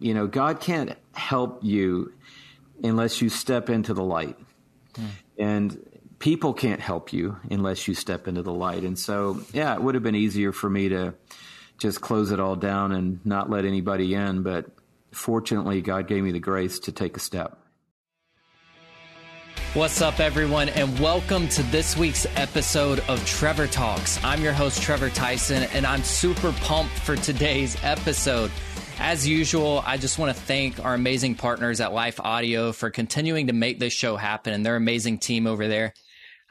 you know, God can't help you unless you step into the light. Hmm. And people can't help you unless you step into the light. And so, yeah, it would have been easier for me to just close it all down and not let anybody in. But fortunately, God gave me the grace to take a step. What's up, everyone, and welcome to this week's episode of Trevor Talks. I'm your host, Trevor Tyson, and I'm super pumped for today's episode. As usual, I just want to thank our amazing partners at Life Audio for continuing to make this show happen and their amazing team over there.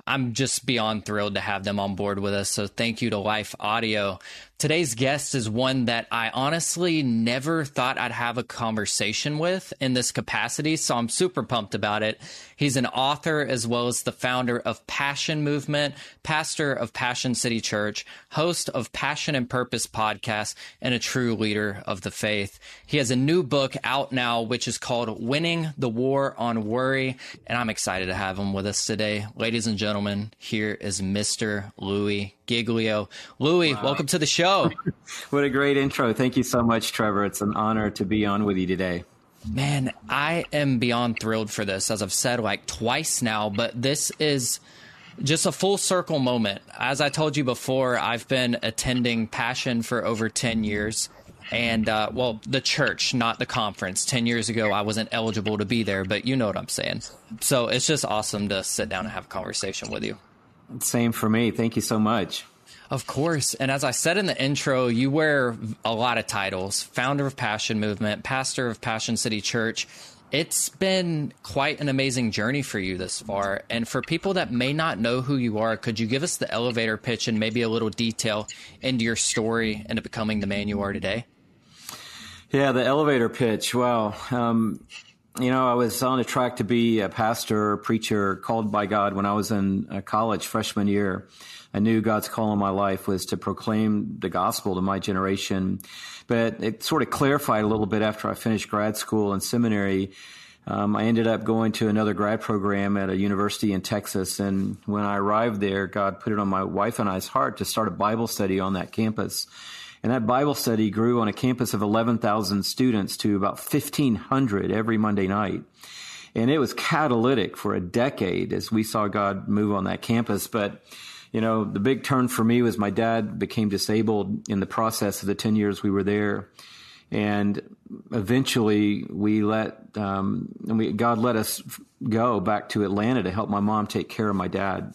I'm just beyond thrilled to have them on board with us. So thank you to Life Audio. Today's guest is one that I honestly never thought I'd have a conversation with in this capacity. So I'm super pumped about it. He's an author as well as the founder of Passion Movement, pastor of Passion City Church, host of Passion and Purpose podcast, and a true leader of the faith. He has a new book out now, which is called Winning the War on Worry. And I'm excited to have him with us today. Ladies and gentlemen, here is Mr. Louie Giglio. Louie, wow. welcome to the show. what a great intro. Thank you so much, Trevor. It's an honor to be on with you today. Man, I am beyond thrilled for this, as I've said like twice now, but this is just a full circle moment. As I told you before, I've been attending Passion for over 10 years. And, uh, well, the church, not the conference. 10 years ago, I wasn't eligible to be there, but you know what I'm saying. So it's just awesome to sit down and have a conversation with you. Same for me. Thank you so much. Of course. And as I said in the intro, you wear a lot of titles founder of Passion Movement, pastor of Passion City Church. It's been quite an amazing journey for you this far. And for people that may not know who you are, could you give us the elevator pitch and maybe a little detail into your story into becoming the man you are today? Yeah, the elevator pitch. Wow. Um, you know, I was on a track to be a pastor, preacher called by God when I was in uh, college, freshman year. I knew God's call in my life was to proclaim the gospel to my generation. But it sort of clarified a little bit after I finished grad school and seminary. Um, I ended up going to another grad program at a university in Texas. And when I arrived there, God put it on my wife and I's heart to start a Bible study on that campus. And that Bible study grew on a campus of 11,000 students to about 1,500 every Monday night. And it was catalytic for a decade as we saw God move on that campus. But, you know, the big turn for me was my dad became disabled in the process of the 10 years we were there. And eventually we let, um, we, God let us go back to Atlanta to help my mom take care of my dad.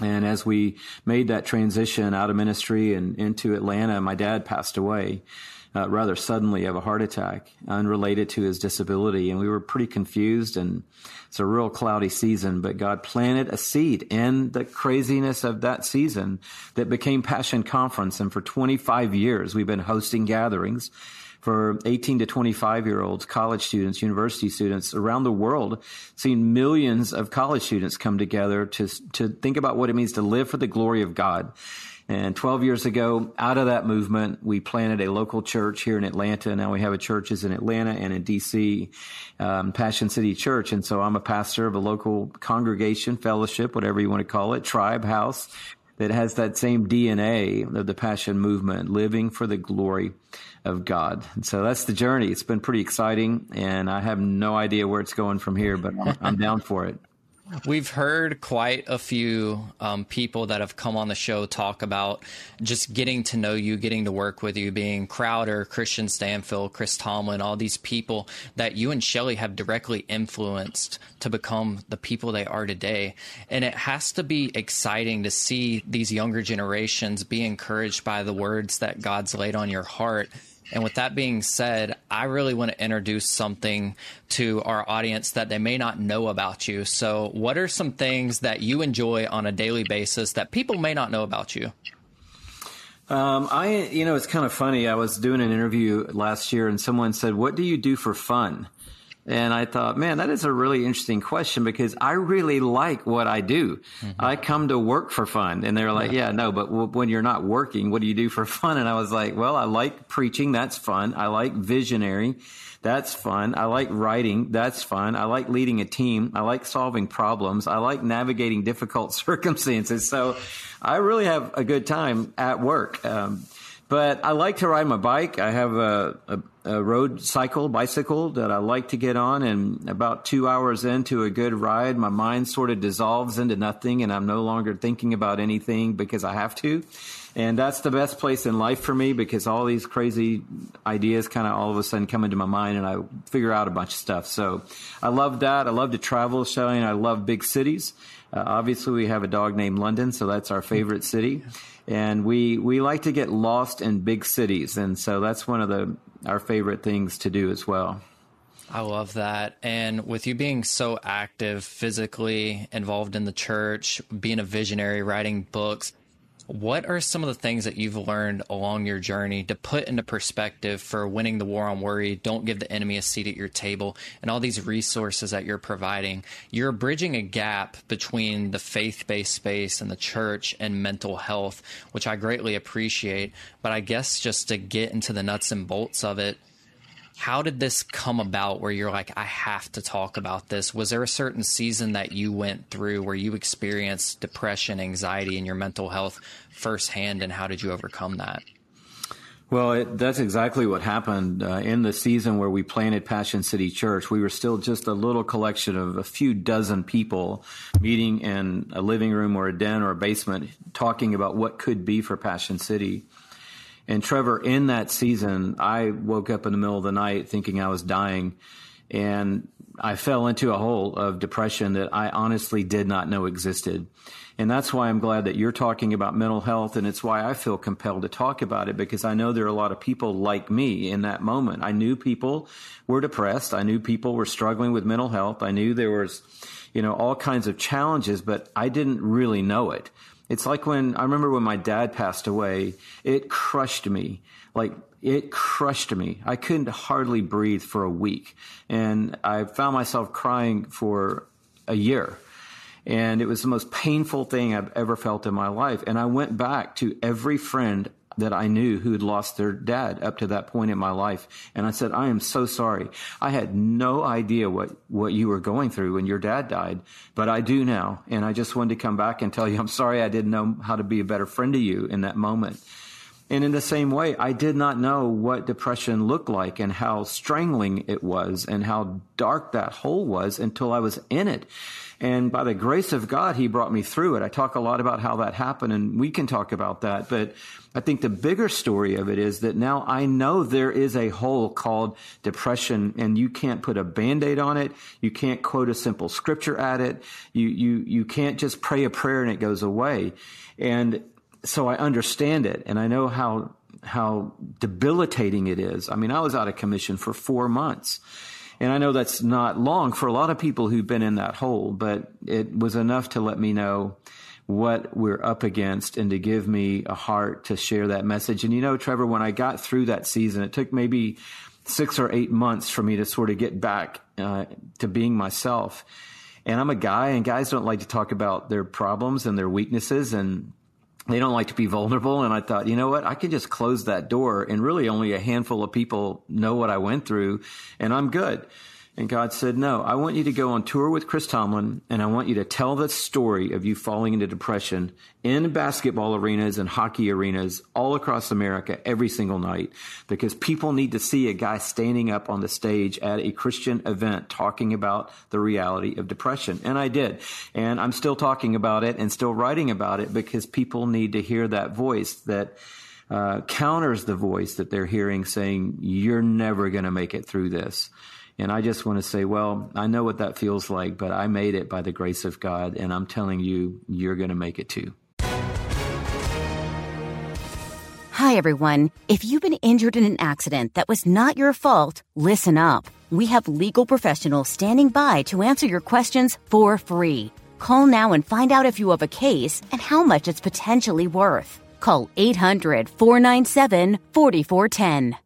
And as we made that transition out of ministry and into Atlanta, my dad passed away uh, rather suddenly of a heart attack unrelated to his disability. And we were pretty confused and it's a real cloudy season, but God planted a seed in the craziness of that season that became Passion Conference. And for 25 years, we've been hosting gatherings for 18 to 25 year olds, college students, university students around the world, seeing millions of college students come together to, to think about what it means to live for the glory of God. And 12 years ago, out of that movement, we planted a local church here in Atlanta. Now we have a churches in Atlanta and in DC, um, Passion City Church. And so I'm a pastor of a local congregation, fellowship, whatever you want to call it, tribe house that has that same DNA of the passion movement, living for the glory of God. And so that's the journey. It's been pretty exciting, and I have no idea where it's going from here, but I'm, I'm down for it. We've heard quite a few um, people that have come on the show talk about just getting to know you, getting to work with you, being Crowder, Kristian Stanfill, Chris Tomlin, all these people that you and Shelley have directly influenced to become the people they are today. And it has to be exciting to see these younger generations be encouraged by the words that God's laid on your heart and with that being said, I really want to introduce something to our audience that they may not know about you. So, what are some things that you enjoy on a daily basis that people may not know about you? Um, I, you know, it's kind of funny. I was doing an interview last year and someone said, What do you do for fun? And I thought, man, that is a really interesting question because I really like what I do. Mm-hmm. I come to work for fun. And they're like, yeah, yeah no, but w- when you're not working, what do you do for fun? And I was like, well, I like preaching. That's fun. I like visionary. That's fun. I like writing. That's fun. I like leading a team. I like solving problems. I like navigating difficult circumstances. So I really have a good time at work. Um, But I like to ride my bike. I have a, a, a, road cycle, bicycle that I like to get on. And about two hours into a good ride, my mind sort of dissolves into nothing and I'm no longer thinking about anything because I have to. And that's the best place in life for me because all these crazy ideas kind of all of a sudden come into my mind and I figure out a bunch of stuff. So I love that. I love to travel, Shelley, and I love big cities. Uh, obviously, we have a dog named London, so that's our favorite city and we we like to get lost in big cities, and so that's one of the our favorite things to do as well. I love that. And with you being so active physically, involved in the church, being a visionary, writing books, what are some of the things that you've learned along your journey to put into perspective for winning the war on worry? Don't give the enemy a seat at your table and all these resources that you're providing. You're bridging a gap between the faith based space and the church and mental health, which I greatly appreciate. But I guess just to get into the nuts and bolts of it, how did this come about where you're like, I have to talk about this? Was there a certain season that you went through where you experienced depression, anxiety, and your mental health firsthand, and how did you overcome that? Well, it, that's exactly what happened uh, in the season where we planted Passion City Church. We were still just a little collection of a few dozen people meeting in a living room or a den or a basement, talking about what could be for Passion City. And Trevor, in that season, I woke up in the middle of the night thinking I was dying. And I fell into a hole of depression that I honestly did not know existed. And that's why I'm glad that you're talking about mental health. And it's why I feel compelled to talk about it because I know there are a lot of people like me in that moment. I knew people were depressed. I knew people were struggling with mental health. I knew there was, you know, all kinds of challenges, but I didn't really know it. It's like when I remember when my dad passed away, it crushed me. Like it crushed me. I couldn't hardly breathe for a week. And I found myself crying for a year. And it was the most painful thing I've ever felt in my life. And I went back to every friend that I knew who had lost their dad up to that point in my life. And I said, I am so sorry. I had no idea what, what you were going through when your dad died, but I do now. And I just wanted to come back and tell you, I'm sorry I didn't know how to be a better friend to you in that moment. And in the same way, I did not know what depression looked like and how strangling it was and how dark that hole was until I was in it. And by the grace of God, He brought me through it. I talk a lot about how that happened and we can talk about that. But I think the bigger story of it is that now I know there is a hole called depression and you can't put a band-aid on it. You can't quote a simple scripture at it. You, you, you can't just pray a prayer and it goes away. And so I understand it and I know how how debilitating it is. I mean, I was out of commission for 4 months. And I know that's not long for a lot of people who've been in that hole, but it was enough to let me know what we're up against and to give me a heart to share that message. And you know, Trevor, when I got through that season, it took maybe six or eight months for me to sort of get back uh, to being myself. And I'm a guy, and guys don't like to talk about their problems and their weaknesses. And they don't like to be vulnerable. And I thought, you know what? I can just close that door and really only a handful of people know what I went through and I'm good. And God said, no, I want you to go on tour with Chris Tomlin and I want you to tell the story of you falling into depression in basketball arenas and hockey arenas all across America every single night because people need to see a guy standing up on the stage at a Christian event talking about the reality of depression. And I did. And I'm still talking about it and still writing about it because people need to hear that voice that uh, counters the voice that they're hearing saying, you're never going to make it through this. And I just want to say, well, I know what that feels like, but I made it by the grace of God. And I'm telling you, you're going to make it too. Hi, everyone. If you've been injured in an accident that was not your fault, listen up. We have legal professionals standing by to answer your questions for free. Call now and find out if you have a case and how much it's potentially worth. Call 800 497 4410.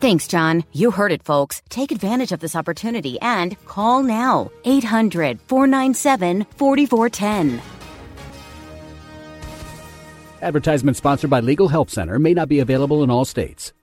Thanks, John. You heard it, folks. Take advantage of this opportunity and call now 800 497 4410. Advertisement sponsored by Legal Help Center may not be available in all states.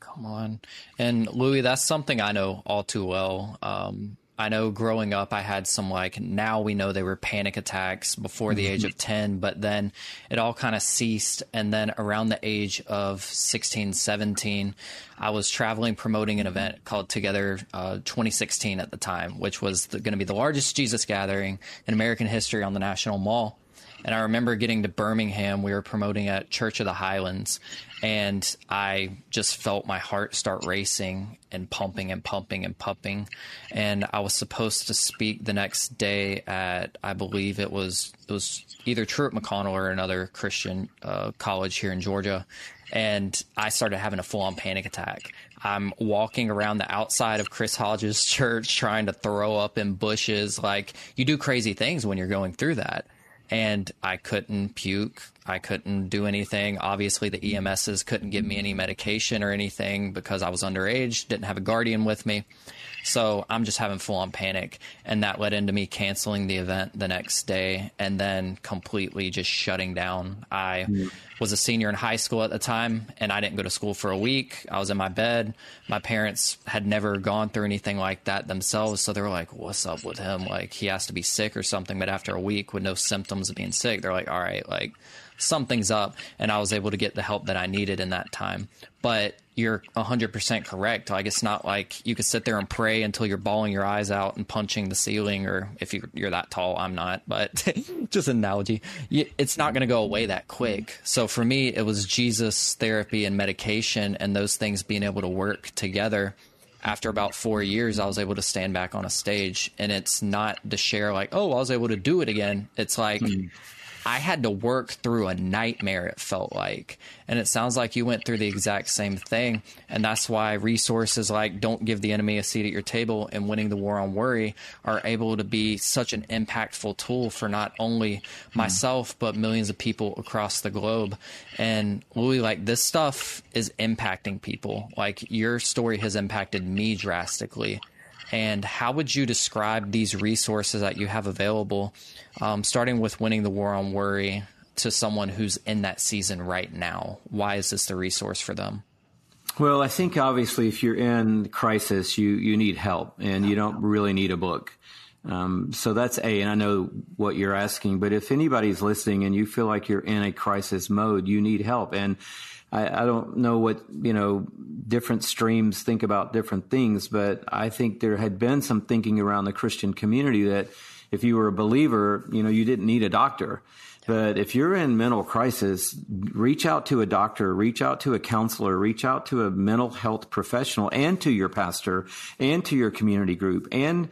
Come on. And Louie, that's something I know all too well. Um, I know growing up, I had some like, now we know they were panic attacks before the age of mm-hmm. 10, but then it all kind of ceased. And then around the age of 16, 17, I was traveling promoting an event called Together uh, 2016 at the time, which was going to be the largest Jesus gathering in American history on the National Mall. And I remember getting to Birmingham. We were promoting at Church of the Highlands, and I just felt my heart start racing and pumping and pumping and pumping. And I was supposed to speak the next day at, I believe it was it was either Truett McConnell or another Christian uh, college here in Georgia. And I started having a full on panic attack. I'm walking around the outside of Chris Hodges Church trying to throw up in bushes. Like you do crazy things when you're going through that and I couldn't puke. I couldn't do anything. Obviously, the EMSs couldn't give me any medication or anything because I was underage, didn't have a guardian with me. So I'm just having full on panic. And that led into me canceling the event the next day and then completely just shutting down. I mm. was a senior in high school at the time and I didn't go to school for a week. I was in my bed. My parents had never gone through anything like that themselves. So they were like, what's up with him? Like, he has to be sick or something. But after a week with no symptoms of being sick, they're like, all right, like, something's up. And I was able to get the help that I needed in that time. But you're 100% correct. Like, it's not like you could sit there and pray until you're bawling your eyes out and punching the ceiling, or if you're, you're that tall, I'm not, but just an analogy. It's not going to go away that quick. So for me, it was Jesus, therapy, and medication, and those things being able to work together after about four years, I was able to stand back on a stage, and it's not to share like, oh, I was able to do it again. It's like mm. I had to work through a nightmare, it felt like. And it sounds like you went through the exact same thing. And that's why resources like Don't Give the Enemy a Seat at Your Table and Winning the War on Worry are able to be such an impactful tool for not only hmm. myself, but millions of people across the globe. And Louie, like this stuff is impacting people. Like your story has impacted me drastically. And how would you describe these resources that you have available, um, starting with winning the war on worry to someone who's in that season right now? Why is this the resource for them? Well, I think obviously if you're in crisis, you, you need help and you don't really need a book. Um, so that's A, and I know what you're asking, but if anybody's listening and you feel like you're in a crisis mode, you need help. And I, I, don't know what you know different streams think about different things, but I think there had been some thinking around the Christian community that if you were a believer, you know, you didn't need a doctor. But if you're in mental crisis, reach out to a doctor, reach out to a counselor, reach out to a mental health professional and to your pastor and to your community group and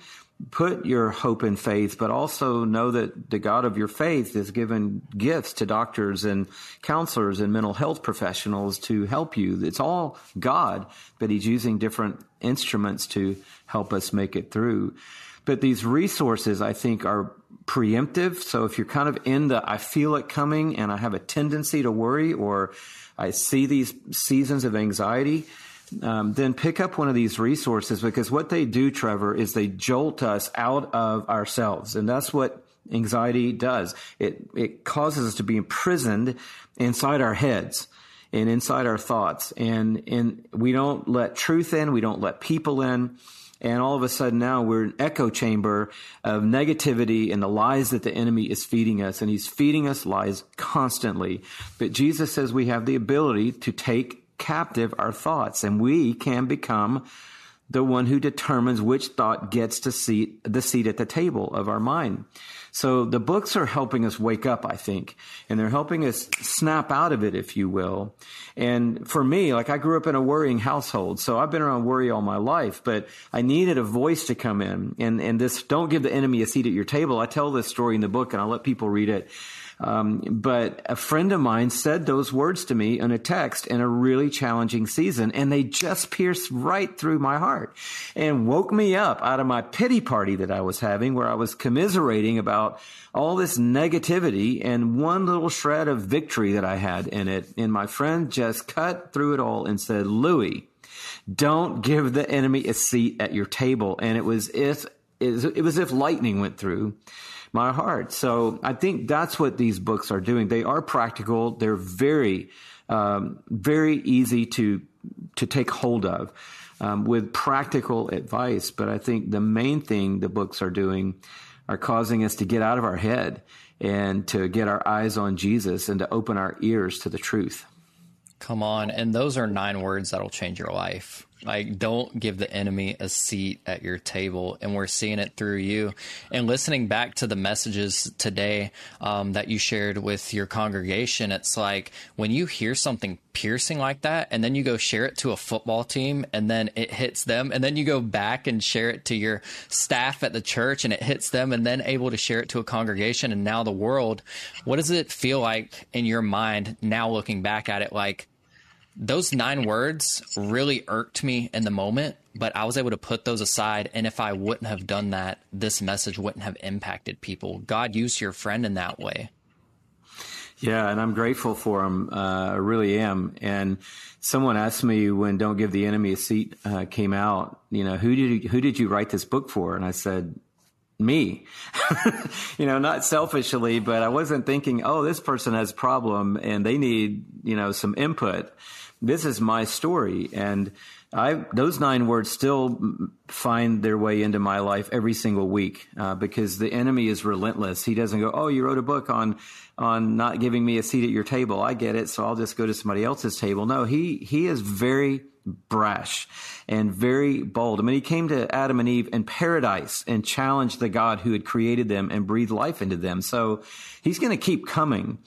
put your hope in faith, but also know that the God of your faith has given gifts to doctors and counselors and mental health professionals to help you. It's all God, but He's using different instruments to help us make it through. But these resources, I think, are preemptive. So if you're kind of in the, I feel it coming and I have a tendency to worry or I see these seasons of anxiety, um, then pick up one of these resources because what they do, Trevor, is they jolt us out of ourselves. And that's what anxiety does. It, it causes us to be imprisoned inside our heads and inside our thoughts. And, and we don't let truth in. We don't let people in. And all of a sudden now we're an echo chamber of negativity and the lies that the enemy is feeding us. And he's feeding us lies constantly. But Jesus says we have the ability to take captive our thoughts, and we can become the one who determines which thought gets to seat the seat at the table of our mind. So the books are helping us wake up, I think, and they're helping us snap out of it, if you will. And for me, like I grew up in a worrying household, so I've been around worry all my life, but I needed a voice to come in. And, and this, don't give the enemy a seat at your table. I tell this story in the book and I'll let people read it. Um, but a friend of mine said those words to me in a text in a really challenging season, and they just pierced right through my heart and woke me up out of my pity party that I was having, where I was commiserating about all this negativity and one little shred of victory that I had in it. And my friend just cut through it all and said, Louie, Don't give the enemy a seat at your table. And it was if, it was if lightning went through my heart. So I think that's what these books are doing. They are practical. They're very, um, very easy to, to take hold of. Um, with practical advice, but I think the main thing the books are doing are causing us to get out of our head and to get our eyes on Jesus and to open our ears to the truth. Come on. And those are nine words that'll change your life. Like, don't give the enemy a seat at your table. And we're seeing it through you. And listening back to the messages today um, that you shared with your congregation, it's like when you hear something piercing like that, and then you go share it to a football team, and then it hits them, and then you go back and share it to your staff at the church, and it hits them, and then able to share it to a congregation, and now the world. What does it feel like in your mind now looking back at it? Like, those nine words really irked me in the moment, but I was able to put those aside. And if I wouldn't have done that, this message wouldn't have impacted people. God used your friend in that way. Yeah, and I'm grateful for him. Uh, I really am. And someone asked me when "Don't Give the Enemy a Seat" uh, came out, you know, who did you, who did you write this book for? And I said, me, you know, not selfishly, but I wasn't thinking, oh, this person has a problem and they need, you know, some input this is my story. And I, those nine words still find their way into my life every single week uh, because the enemy is relentless. He doesn't go, "Oh, you wrote a book on on not giving me a seat at your table. I get it, so I'll just go to somebody else's table." No, he he is very brash and very bold. I mean, he came to Adam and Eve in paradise and challenged the God who had created them and breathed life into them. So he's going to keep coming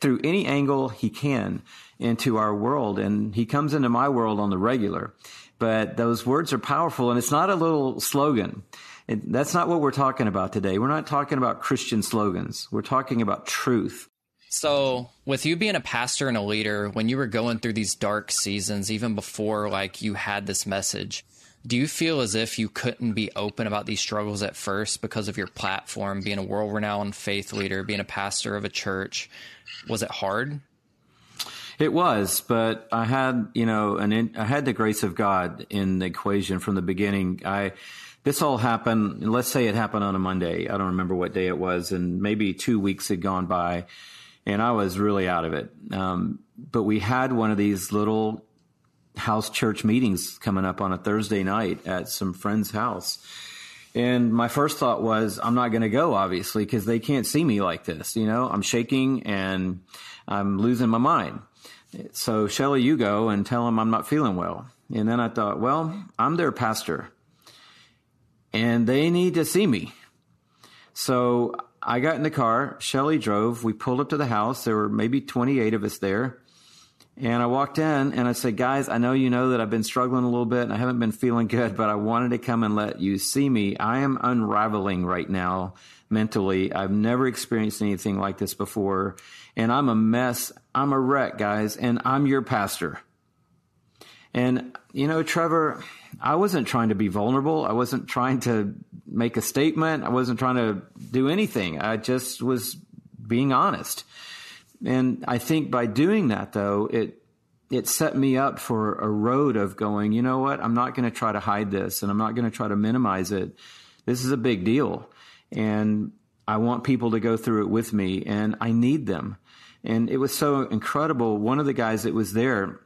through any angle he can into our world. And he comes into my world on the regular. But those words are powerful and it's not a little slogan. That's not what we're talking about today. We're not talking about Christian slogans. We're talking about truth. So, with you being a pastor and a leader, when you were going through these dark seasons, even before like you had this message, do you feel as if you couldn't be open about these struggles at first because of your platform, being a world renowned faith leader, being a pastor of a church? Was it hard? It was, but I had, you know, an in, I had the grace of God in the equation from the beginning. I, this all happened, let's say it happened on a Monday. I don't remember what day it was, and maybe two weeks had gone by, and I was really out of it. Um, but we had one of these little house church meetings coming up on a Thursday night at some friend's house. And my first thought was, I'm not going to go, obviously, because they can't see me like this. You know, I'm shaking and I'm losing my mind. So, Shelley, you go and tell them I'm not feeling well. And then I thought, well, I'm their pastor and they need to see me. So I got in the car. Shelley drove. We pulled up to the house. There were maybe 28 of us there. And I walked in and I said, guys, I know you know that I've been struggling a little bit and I haven't been feeling good, but I wanted to come and let you see me. I am unraveling right now mentally. I've never experienced anything like this before and I'm a mess. I'm a wreck, guys, and I'm your pastor. And, you know, Trevor, I wasn't trying to be vulnerable. I wasn't trying to make a statement. I wasn't trying to do anything. I just was being honest. And I think by doing that, though, it, it set me up for a road of going, you know what? I'm not going to try to hide this and I'm not going to try to minimize it. This is a big deal. And I want people to go through it with me and I need them. And it was so incredible. One of the guys that was there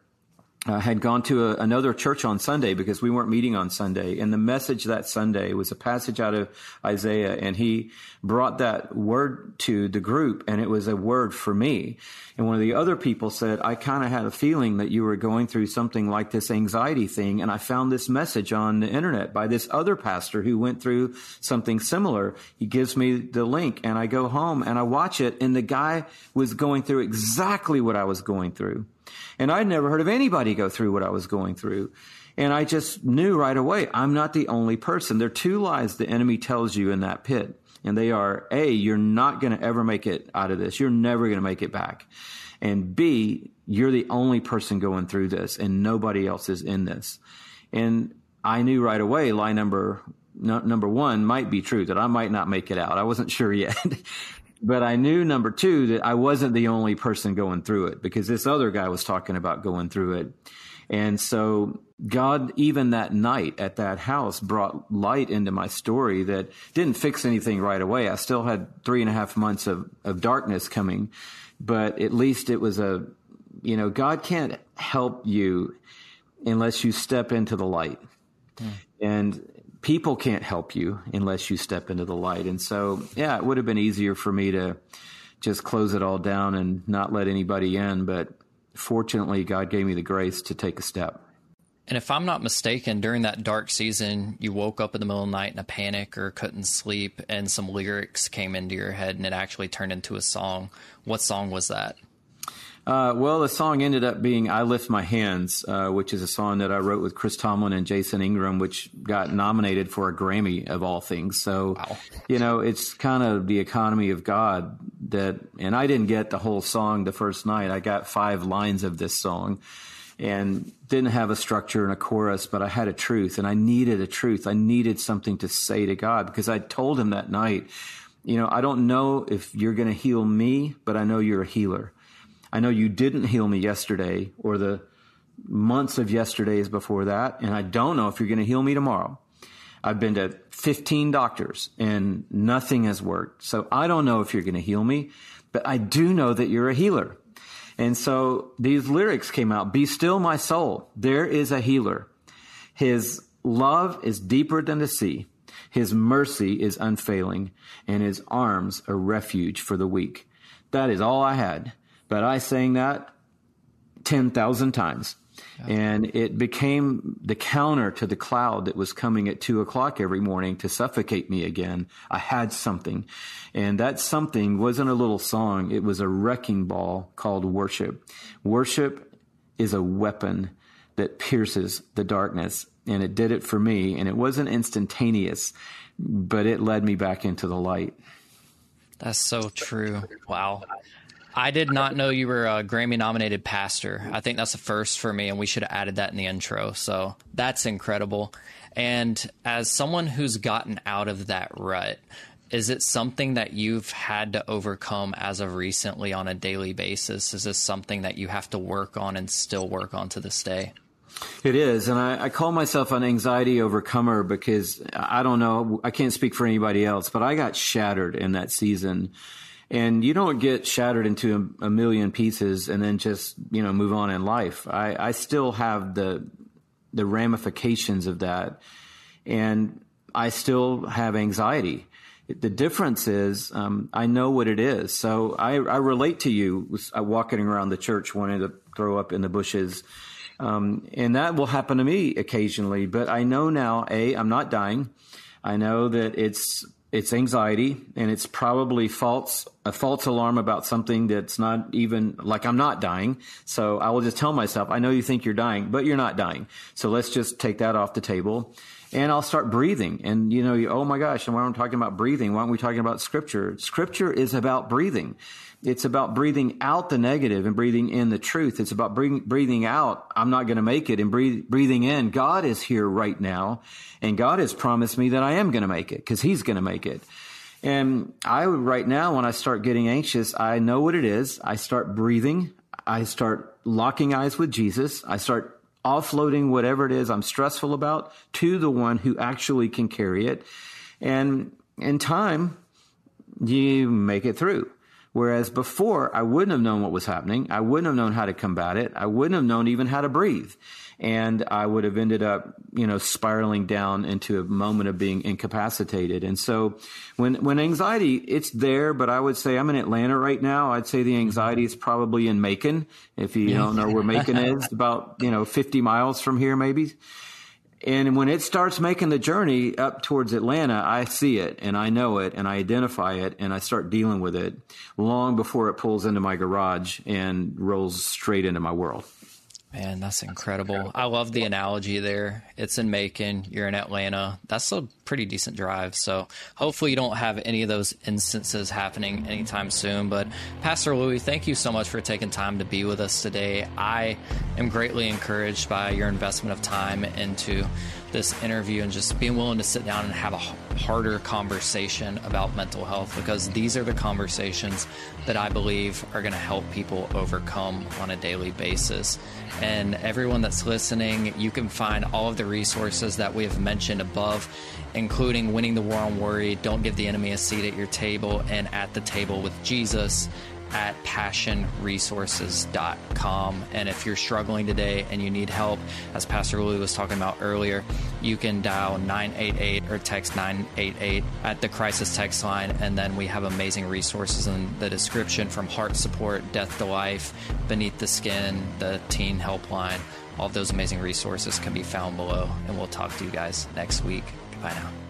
uh, had gone to a, another church on Sunday because we weren't meeting on Sunday. And the message that Sunday was a passage out of Isaiah. And he brought that word to the group and it was a word for me. And one of the other people said, I kind of had a feeling that you were going through something like this anxiety thing. And I found this message on the internet by this other pastor who went through something similar. He gives me the link and I go home and I watch it. And the guy was going through exactly what I was going through. And I'd never heard of anybody go through what I was going through. And I just knew right away, I'm not the only person. There are two lies the enemy tells you in that pit. And they are A, you're not going to ever make it out of this. You're never going to make it back. And B, you're the only person going through this and nobody else is in this. And I knew right away lie number number one might be true that I might not make it out. I wasn't sure yet. but I knew number two that I wasn't the only person going through it because this other guy was talking about going through it. And so God, even that night at that house, brought light into my story that didn't fix anything right away. I still had three and a half months of, of darkness coming, but at least it was a, you know, God can't help you unless you step into the light. Mm. And people can't help you unless you step into the light. And so, yeah, it would have been easier for me to just close it all down and not let anybody in. But fortunately, God gave me the grace to take a step. And if I'm not mistaken, during that dark season, you woke up in the middle of the night in a panic or couldn't sleep, and some lyrics came into your head, and it actually turned into a song. What song was that? Uh, well, the song ended up being "I Lift My Hands," uh, which is a song that I wrote with Chris Tomlin and Jason Ingram, which got nominated for a Grammy of all things. So, wow. you know, it's kind of the economy of God that. And I didn't get the whole song the first night. I got five lines of this song, and didn't have a structure and a chorus, but I had a truth, and I needed a truth. I needed something to say to God because I told Him that night. You know, I don't know if you're going to heal me, but I know you're a healer. I know you didn't heal me yesterday or the months of yesterdays before that, and I don't know if you're going to heal me tomorrow. I've been to 15 doctors and nothing has worked. So I don't know if you're going to heal me, but I do know that you're a healer. And so these lyrics came out Be still, my soul. There is a healer. His love is deeper than the sea. His mercy is unfailing, and his arms a refuge for the weak. That is all I had. But I sang that 10,000 times. And it became the counter to the cloud that was coming at two o'clock every morning to suffocate me again. I had something. And that something wasn't a little song. It was a wrecking ball called worship. Worship is a weapon that pierces the darkness. And it did it for me. And it wasn't instantaneous, but it led me back into the light. That's so true. Wow. I did not know you were a Grammy nominated pastor. I think that's a first for me, and we should have added that in the intro. So that's incredible. And as someone who's gotten out of that rut, is it something that you've had to overcome as of recently on a daily basis? Is this something that you have to work on and still work on to this day? It is, and I, I, call myself an anxiety overcomer because I don't know, I can't speak for anybody else, but I got shattered in that season and you don't get shattered into a, a, million pieces and then just you know move on in life. I, I still have the the ramifications of that, and I still have anxiety. The difference is um, I know what it is, so I, I relate to you uh, walking around the church wanting to throw up in the bushes. Um, and that will happen to me occasionally, but I know now, A, I'm not dying. I know that it's it's anxiety and it's probably false a false alarm about something that's not even like I'm not dying. So I will just tell myself, I know you think you're dying, but you're not dying. So let's just take that off the table. And I'll start breathing. And you know, you, oh my gosh, and why aren't we talking about breathing? Why aren't we talking about scripture? Scripture is about breathing. It's about breathing out the negative and breathing in the truth. It's about breathing, breathing out, I'm not going to make it, and breathe, breathing in, God is here right now. And God has promised me that I am going to make it because He's going to make it. And I, right now, when I start getting anxious, I know what it is. I start breathing. I start locking eyes with Jesus. I start offloading whatever it is I'm stressful about to the one who actually can carry it. And in time, you make it through. Whereas before, I wouldn't have known what was happening. I wouldn't have known how to combat it. I wouldn't have known even how to breathe. And I would have ended up, you know, spiraling down into a moment of being incapacitated. And so when, when anxiety, it's there, but I would say I'm in Atlanta right now. I'd say the anxiety is probably in Macon. If you don't know where Macon is, about, you know, 50 miles from here, maybe. And when it starts making the journey up towards Atlanta, I see it and I know it and I identify it and I start dealing with it long before it pulls into my garage and rolls straight into my world. Man, that's incredible. I love the analogy there. It's in Macon, you're in Atlanta. That's a pretty decent drive. So hopefully you don't have any of those instances happening anytime soon. But Pastor Louie, thank you so much for taking time to be with us today. I am greatly encouraged by your investment of time into this interview and just being willing to sit down and have a harder conversation about mental health because these are the conversations that I believe are going to help people overcome on a daily basis. And everyone that's listening, you can find all of the resources that we have mentioned above, including Winning the War on Worry, Don't Give the Enemy a Seat at Your Table, and At the Table with Jesus at passionresources.com. And if you're struggling today and you need help, as Pastor Louie was talking about earlier, you can dial 988 or text 988 at the crisis text line. And then we have amazing resources in the description from heart support, death to life, beneath the skin, the teen helpline. All of those amazing resources can be found below. And we'll talk to you guys next week. Goodbye now.